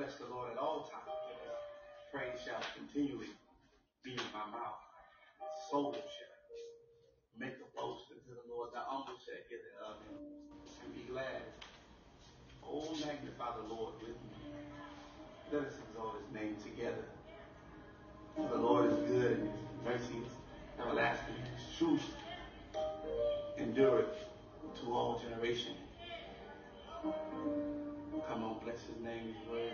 bless the Lord at all times. Praise shall continually be in my mouth. Soul shall make a boast unto the Lord. The humble shall hear thereof and be glad. Oh, magnify the Lord with me. Let us exalt his name together. For the Lord is good and his mercy is everlasting. His truth endureth to all generations. Come on, bless his name, his word.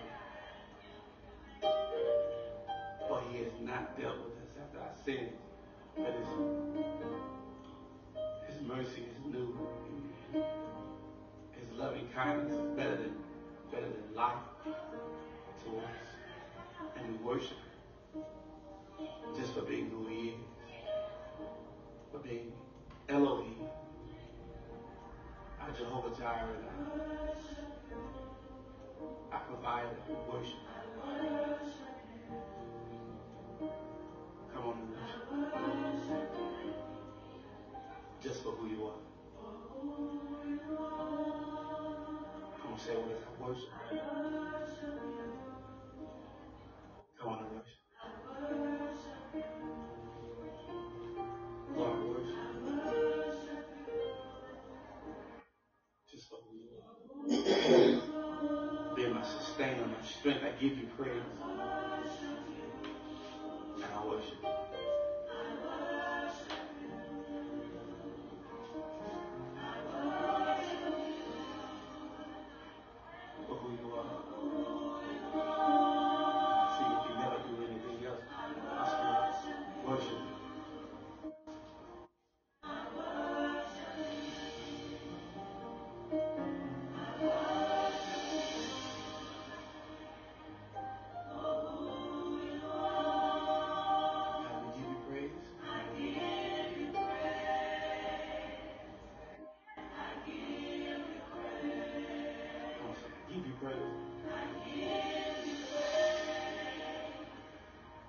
For he has not dealt with us after our sins, but his, his mercy is new. His loving kindness is better than better than life to us. And we worship just for being who he is. For being Elohim. Our Jehovah Jireh. Our provider. We worship. Come on. Just for who you are. Come on, say it with us. I worship. Give you praise.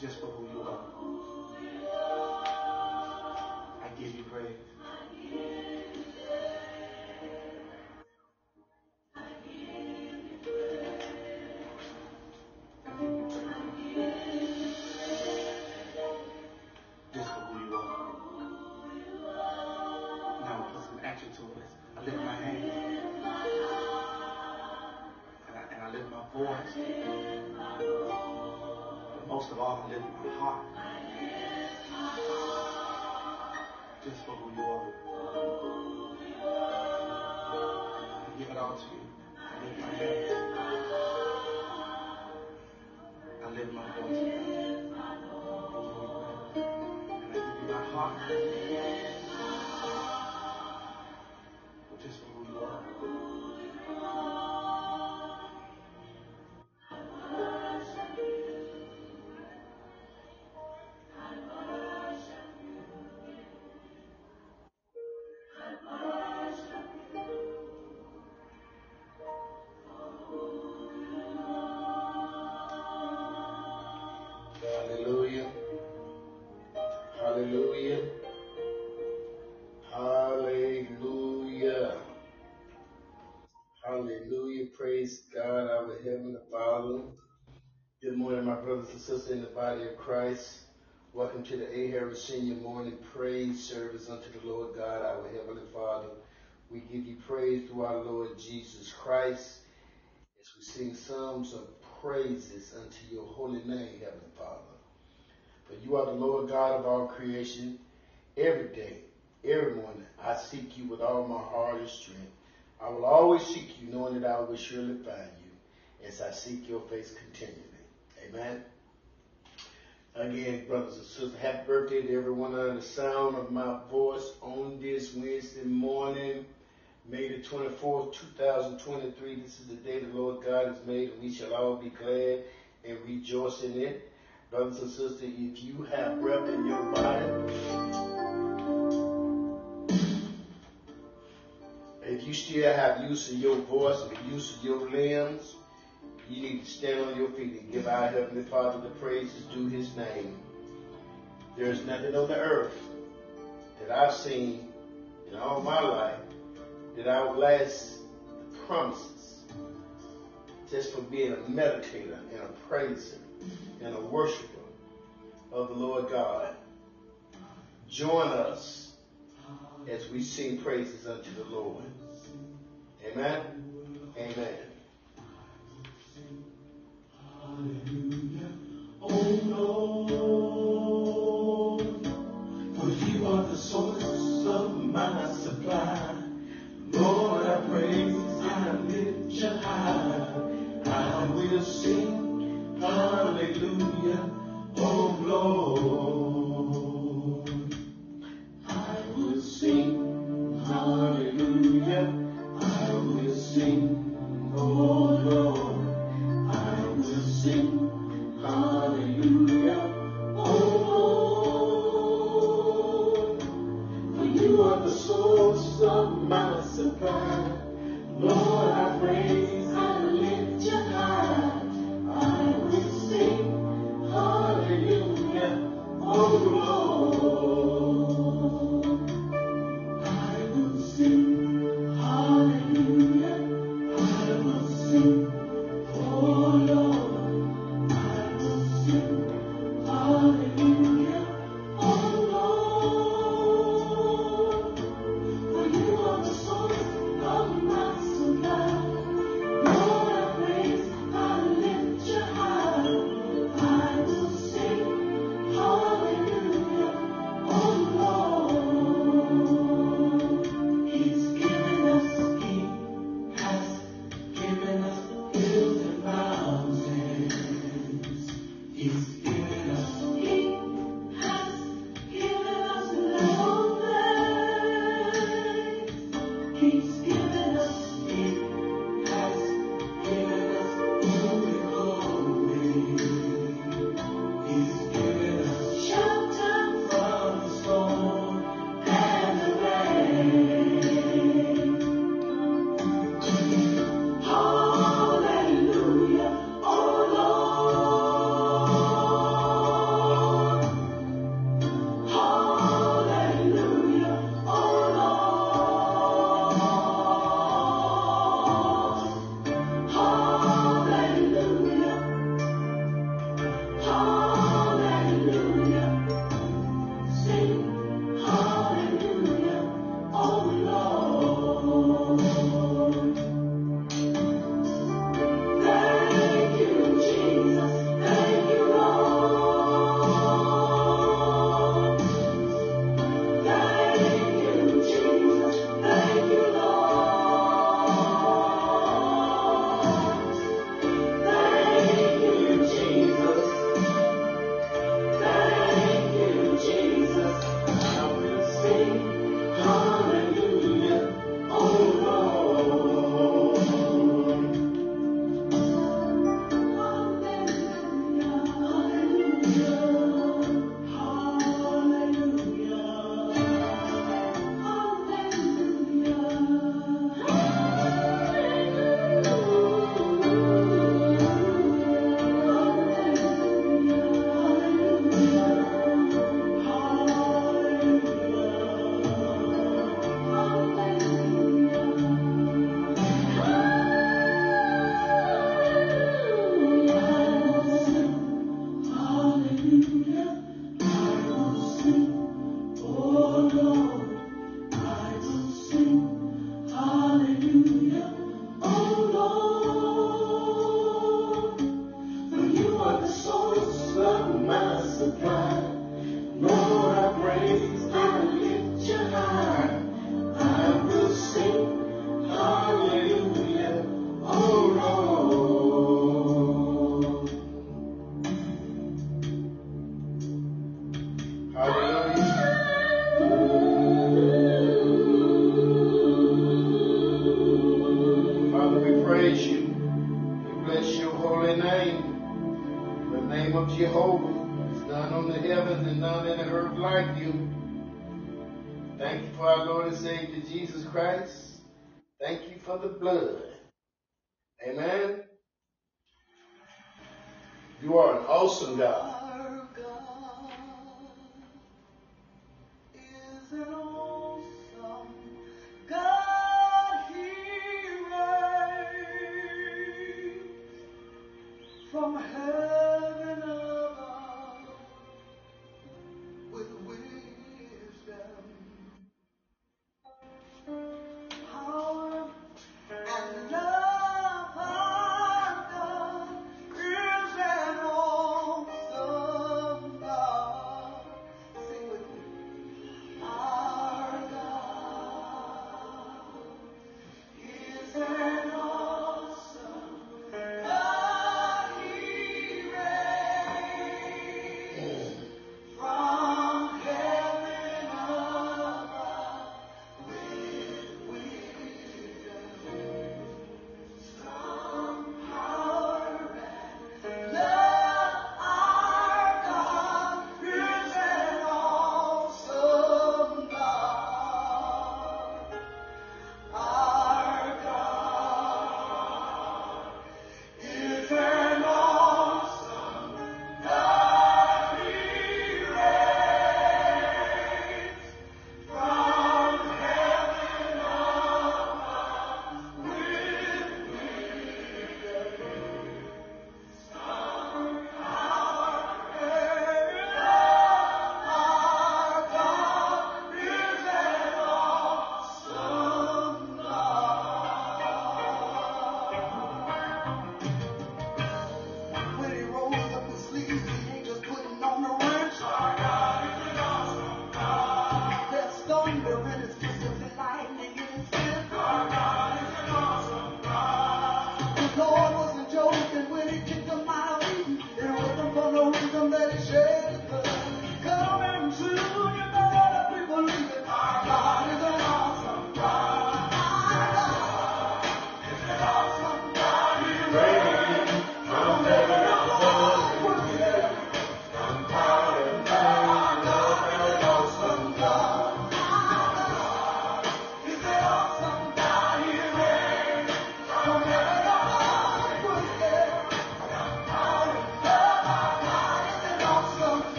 Just for who you are. I give you praise. To the A. Harris Senior Morning Praise Service unto the Lord God, our Heavenly Father. We give you praise through our Lord Jesus Christ as we sing psalms of praises unto your holy name, Heavenly Father. For you are the Lord God of all creation. Every day, every morning, I seek you with all my heart and strength. I will always seek you, knowing that I will surely find you as I seek your face continually. Amen. Again, brothers and sisters, happy birthday to everyone under the sound of my voice on this Wednesday morning, May the 24th, 2023. This is the day the Lord God has made, and we shall all be glad and rejoice in it. Brothers and sisters, if you have breath in your body, if you still have use of your voice and use of your limbs, you need to stand on your feet and give our Heavenly Father the praises due His name. There is nothing on the earth that I've seen in all my life that outlast the promises just for being a meditator and a praiser and a worshiper of the Lord God. Join us as we sing praises unto the Lord. Amen. Amen. Hallelujah. Hallelujah.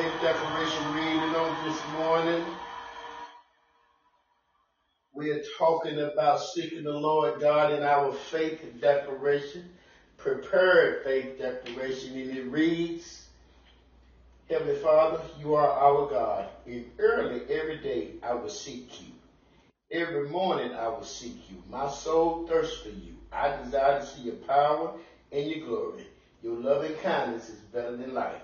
faith declaration reading on this morning. We are talking about seeking the Lord God in our faith declaration, prepared faith declaration, and it reads, Heavenly Father, you are our God, and early every day I will seek you. Every morning I will seek you. My soul thirsts for you. I desire to see your power and your glory. Your loving kindness is better than life.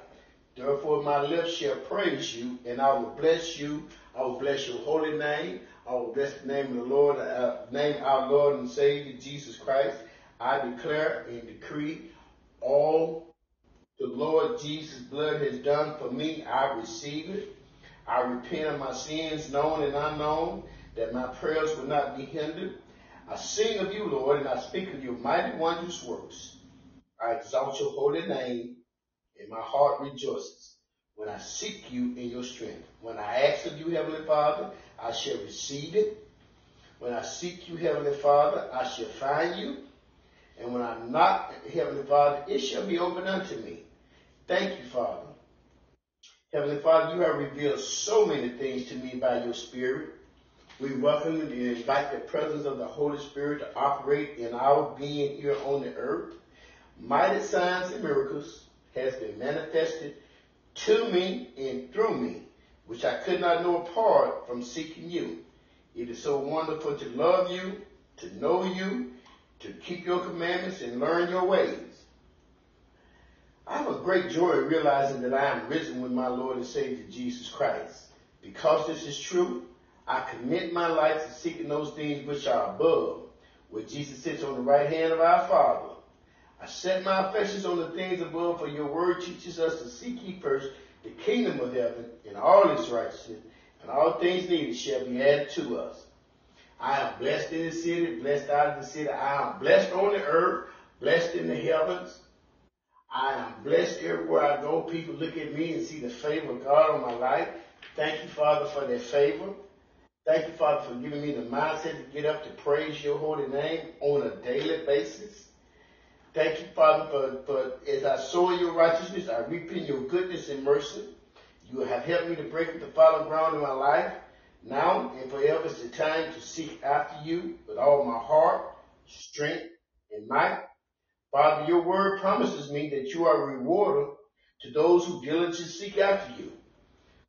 Therefore, my lips shall praise you, and I will bless you. I will bless your holy name. I will bless the name of the Lord, uh, name our Lord and Savior Jesus Christ. I declare and decree all the Lord Jesus' blood has done for me. I receive it. I repent of my sins, known and unknown, that my prayers will not be hindered. I sing of you, Lord, and I speak of your mighty wondrous works. I exalt your holy name, and my heart rejoices when I seek you in your strength. When I ask of you, Heavenly Father, I shall receive it. When I seek you, Heavenly Father, I shall find you. And when I knock, Heavenly Father, it shall be open unto me. Thank you, Father. Heavenly Father, you have revealed so many things to me by your Spirit. We welcome and invite the presence of the Holy Spirit to operate in our being here on the earth. Mighty signs and miracles has been manifested to me and through me, which I could not know apart from seeking you. It is so wonderful to love you, to know you, to keep your commandments and learn your ways. I have a great joy in realizing that I am risen with my Lord and Savior Jesus Christ. Because this is true, I commit my life to seeking those things which are above, where Jesus sits on the right hand of our Father. I set my affections on the things above, for your word teaches us to seek ye first the kingdom of heaven and all its righteousness, and all things needed shall be added to us. I am blessed in the city, blessed out of the city. I am blessed on the earth, blessed in the heavens. I am blessed everywhere I go. People look at me and see the favor of God on my life. Thank you, Father, for that favor. Thank you, Father, for giving me the mindset to get up to praise your holy name on a daily basis. Thank you, Father, for, for as I sow your righteousness, I reap in your goodness and mercy. You have helped me to break up the fallow ground in my life. Now and forever is the time to seek after you with all my heart, strength, and might. Father, your word promises me that you are a rewarder to those who diligently seek after you.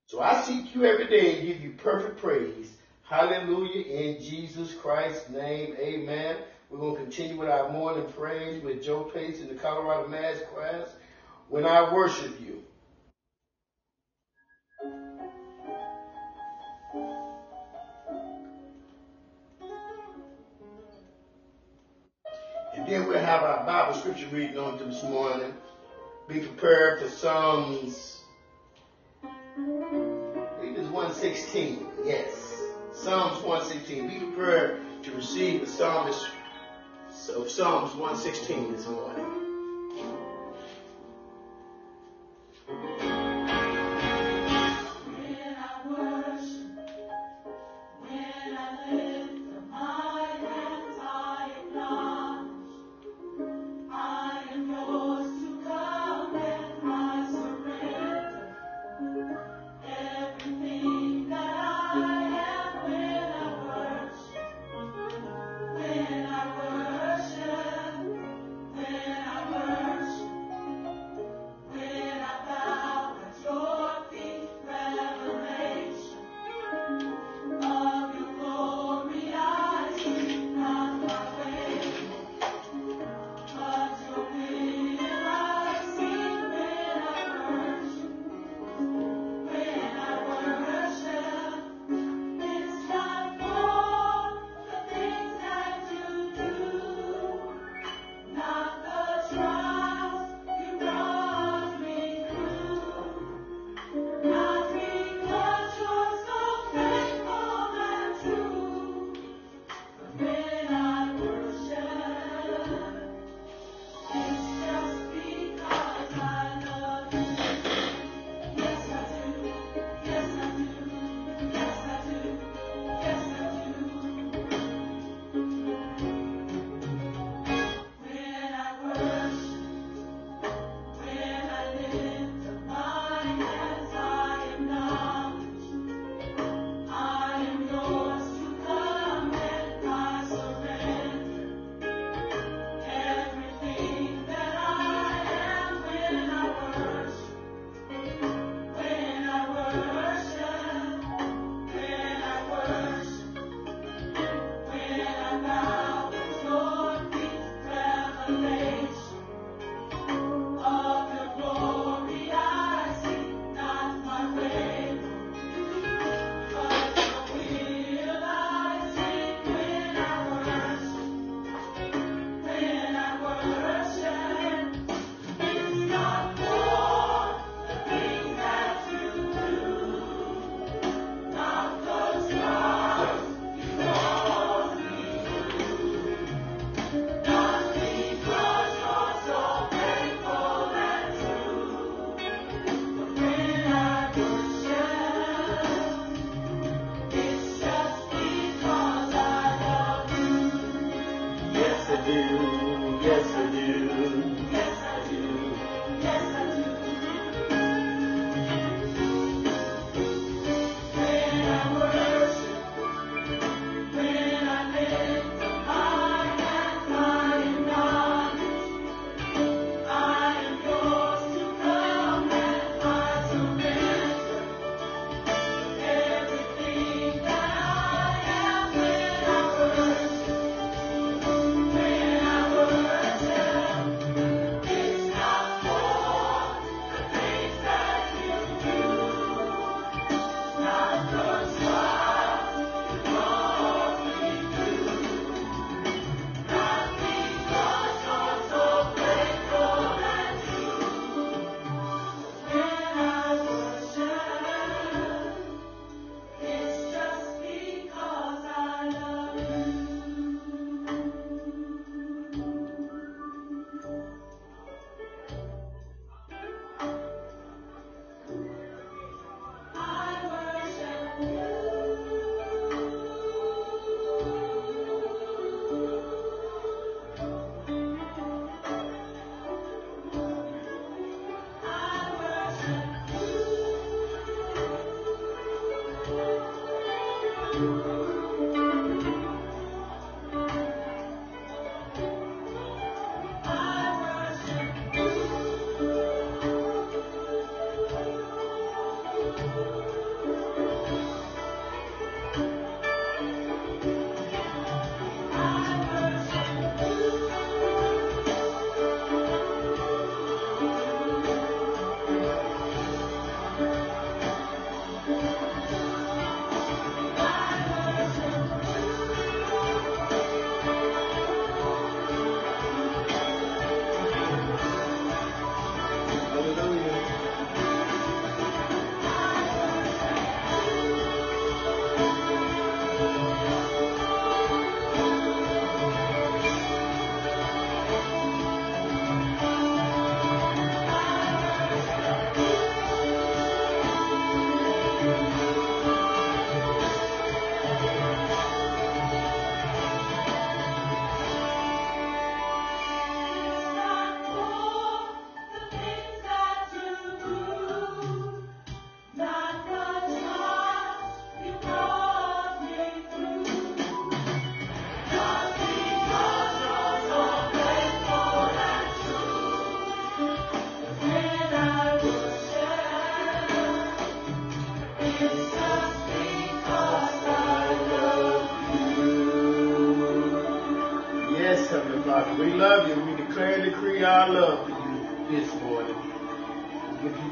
So I seek you every day and give you perfect praise. Hallelujah. In Jesus Christ's name, amen. We're going to continue with our morning praise with Joe Pace in the Colorado Mass class. When I worship you. And then we'll have our Bible scripture reading on this morning. Be prepared for Psalms. It's 116. Yes. Psalms 116. Be prepared to receive the psalmist of Psalms 116 this morning.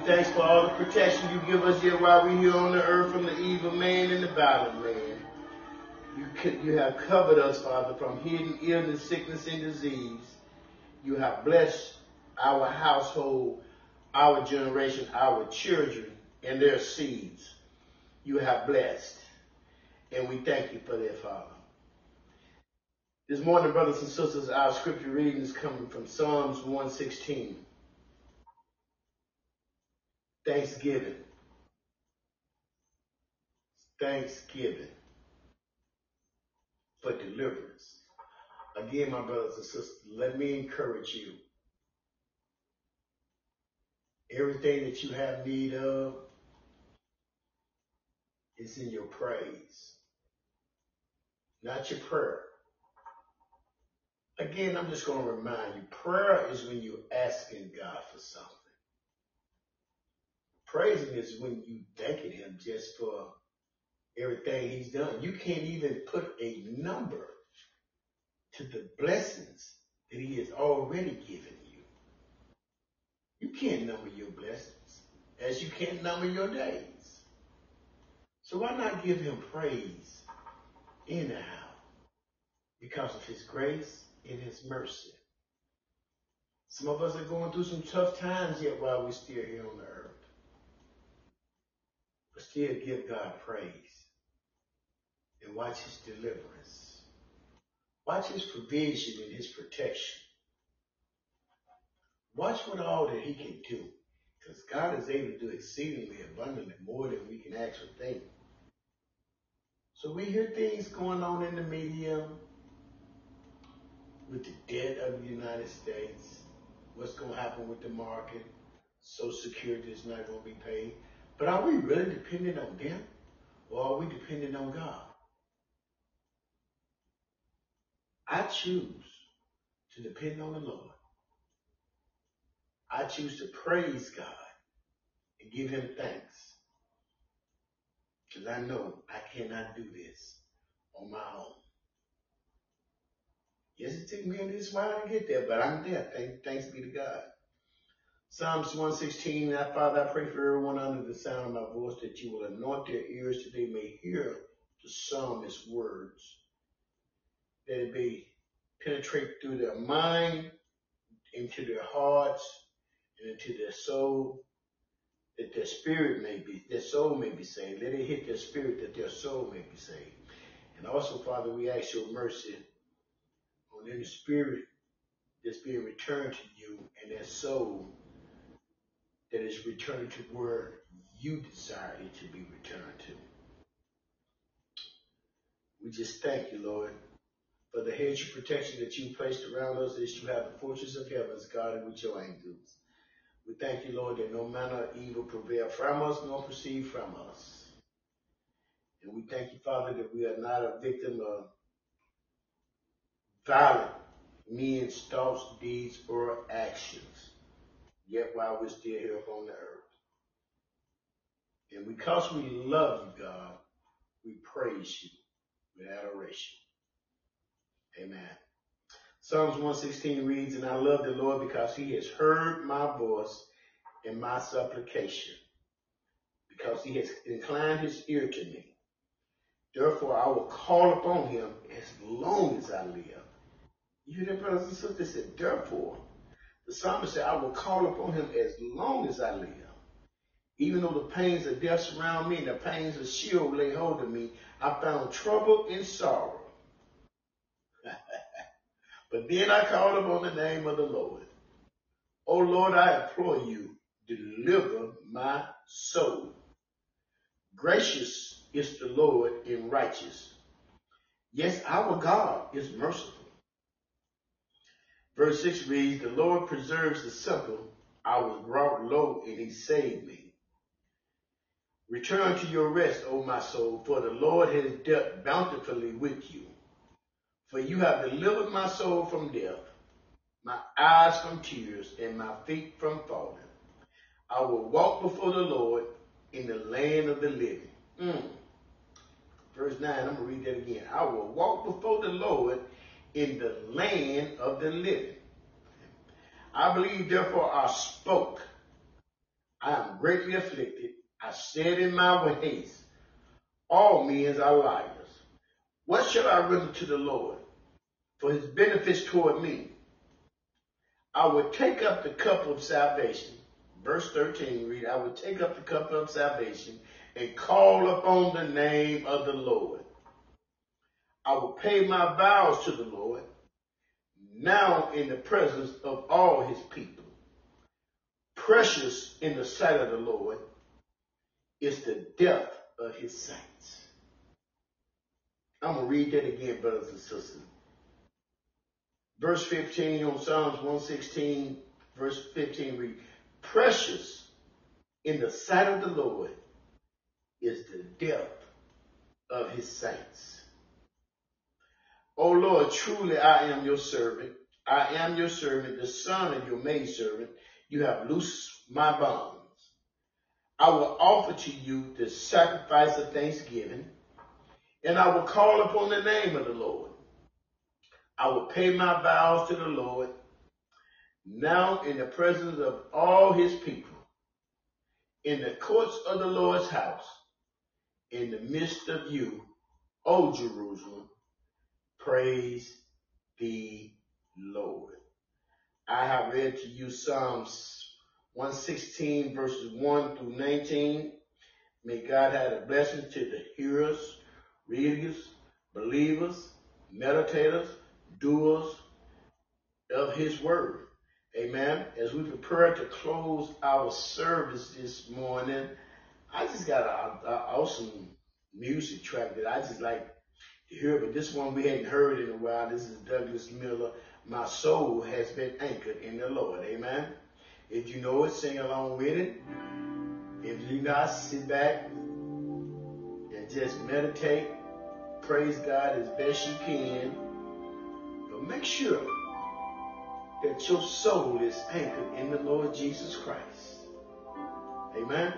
Protection you give us here while we're here on the earth from the evil man and the violent man. You, you have covered us, Father, from hidden illness, sickness, and disease. You have blessed our household, our generation, our children, and their seeds. You have blessed. And we thank you for that, Father. This morning, brothers and sisters, our scripture reading is coming from Psalms 116. Thanksgiving. Thanksgiving for deliverance. Again, my brothers and sisters, let me encourage you. Everything that you have need of is in your praise, not your prayer. Again, I'm just going to remind you, prayer is when you're asking God for something. Praising is when you thanking him just for everything he's done. You can't even put a number to the blessings that he has already given you. You can't number your blessings as you can't number your days. So why not give him praise anyhow? Because of his grace and his mercy. Some of us are going through some tough times yet while we're still here on earth but still give God praise and watch his deliverance. Watch his provision and his protection. Watch what all that he can do. Because God is able to do exceedingly abundantly more than we can actually think. So we hear things going on in the media with the debt of the United States. What's going to happen with the market? Social Security is not going to be paid. But are we really dependent on them? Or are we dependent on God? I choose to depend on the Lord. I choose to praise God and give him thanks. Because I know I cannot do this on my own. Yes, it took me a little while to get there, but I'm there. Thank, thanks be to God. Psalms 116, now Father, I pray for everyone under the sound of my voice that you will anoint their ears that they may hear the psalmist's words, that it may penetrate through their mind, into their hearts, and into their soul, that their spirit may be, their soul may be saved. Let it hit their spirit that their soul may be saved. And also, Father, we ask your mercy on any spirit that's being returned to you and their soul that is returned to where you desire it to be returned to. We just thank you, Lord, for the hedge of protection that you placed around us as you have the fortress of heavens guarded with your angels. We thank you, Lord, that no manner of evil prevail from us nor proceed from us. And we thank you, Father, that we are not a victim of violent men's thoughts, deeds, or actions, yet while we're still here upon the earth. And because we love you, God, we praise you with adoration. Amen. Psalms 116 reads, And I love the Lord because he has heard my voice and my supplication, because he has inclined his ear to me. Therefore, I will call upon him as long as I live. You hear that, brothers and sisters? They said, therefore, the psalmist said, I will call upon him as long as I live. Even though the pains of death surround me and the pains of Sheol lay hold of me, I found trouble and sorrow. but then I called upon the name of the Lord. O Lord, I implore you, deliver my soul. Gracious is the Lord and righteous. Yes, our God is merciful. Verse 6 reads, The Lord preserves the simple. I was brought low and he saved me. Return to your rest, O my soul, for the Lord has dealt bountifully with you. For you have delivered my soul from death, my eyes from tears, and my feet from falling. I will walk before the Lord in the land of the living. Mm. Verse 9, I'm going to read that again. I will walk before the Lord in the land of the living. I believe, therefore, I spoke. I am greatly afflicted. I said in my ways, all men are liars. What shall I render to the Lord for his benefits toward me? I would take up the cup of salvation. Verse 13 read, I would take up the cup of salvation and call upon the name of the Lord. I will pay my vows to the Lord now in the presence of all his people. Precious in the sight of the Lord is the death of his saints. I'm going to read that again, brothers and sisters. Verse 15 on Psalms 116, verse 15 read, Precious in the sight of the Lord is the death of his saints. O Lord, truly I am your servant. I am your servant, the son of your maidservant. You have loosed my bonds. I will offer to you the sacrifice of thanksgiving, and I will call upon the name of the Lord. I will pay my vows to the Lord now in the presence of all his people, in the courts of the Lord's house, in the midst of you, O Jerusalem. Praise the Lord. I have read to you Psalms 116 verses 1 through 19. May God add a blessing to the hearers, readers, believers, meditators, doers of his word. Amen. As we prepare to close our service this morning, I just got an awesome music track that I just like to hear, but this one we hadn't heard in a while. This is Douglas Miller. My soul has been anchored in the Lord. Amen. If you know it, sing along with it. If you not, sit back and just meditate. Praise God as best you can. But make sure that your soul is anchored in the Lord Jesus Christ. Amen.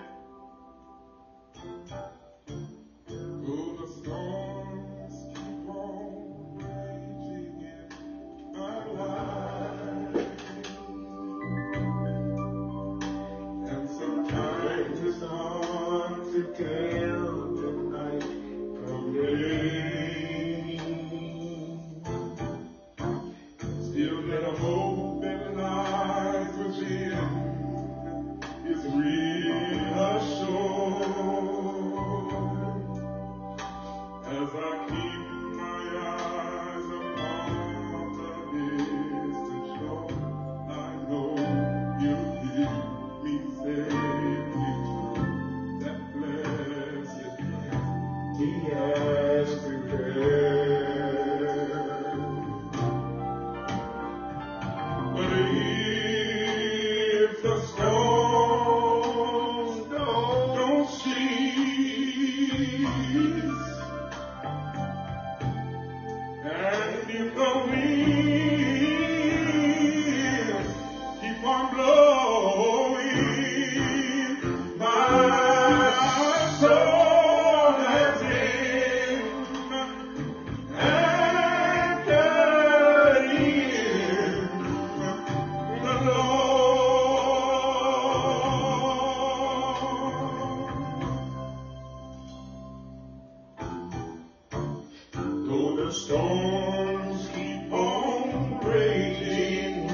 the storms keep on raging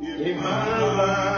in my life.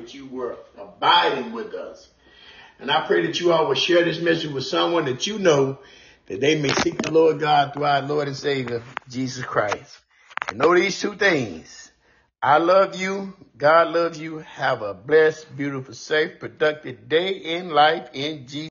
that you were abiding with us. And I pray that you all will share this message with someone that you know that they may seek the Lord God through our Lord and Savior, Jesus Christ. And know these two things. I love you. God loves you. Have a blessed, beautiful, safe, productive day in life in Jesus.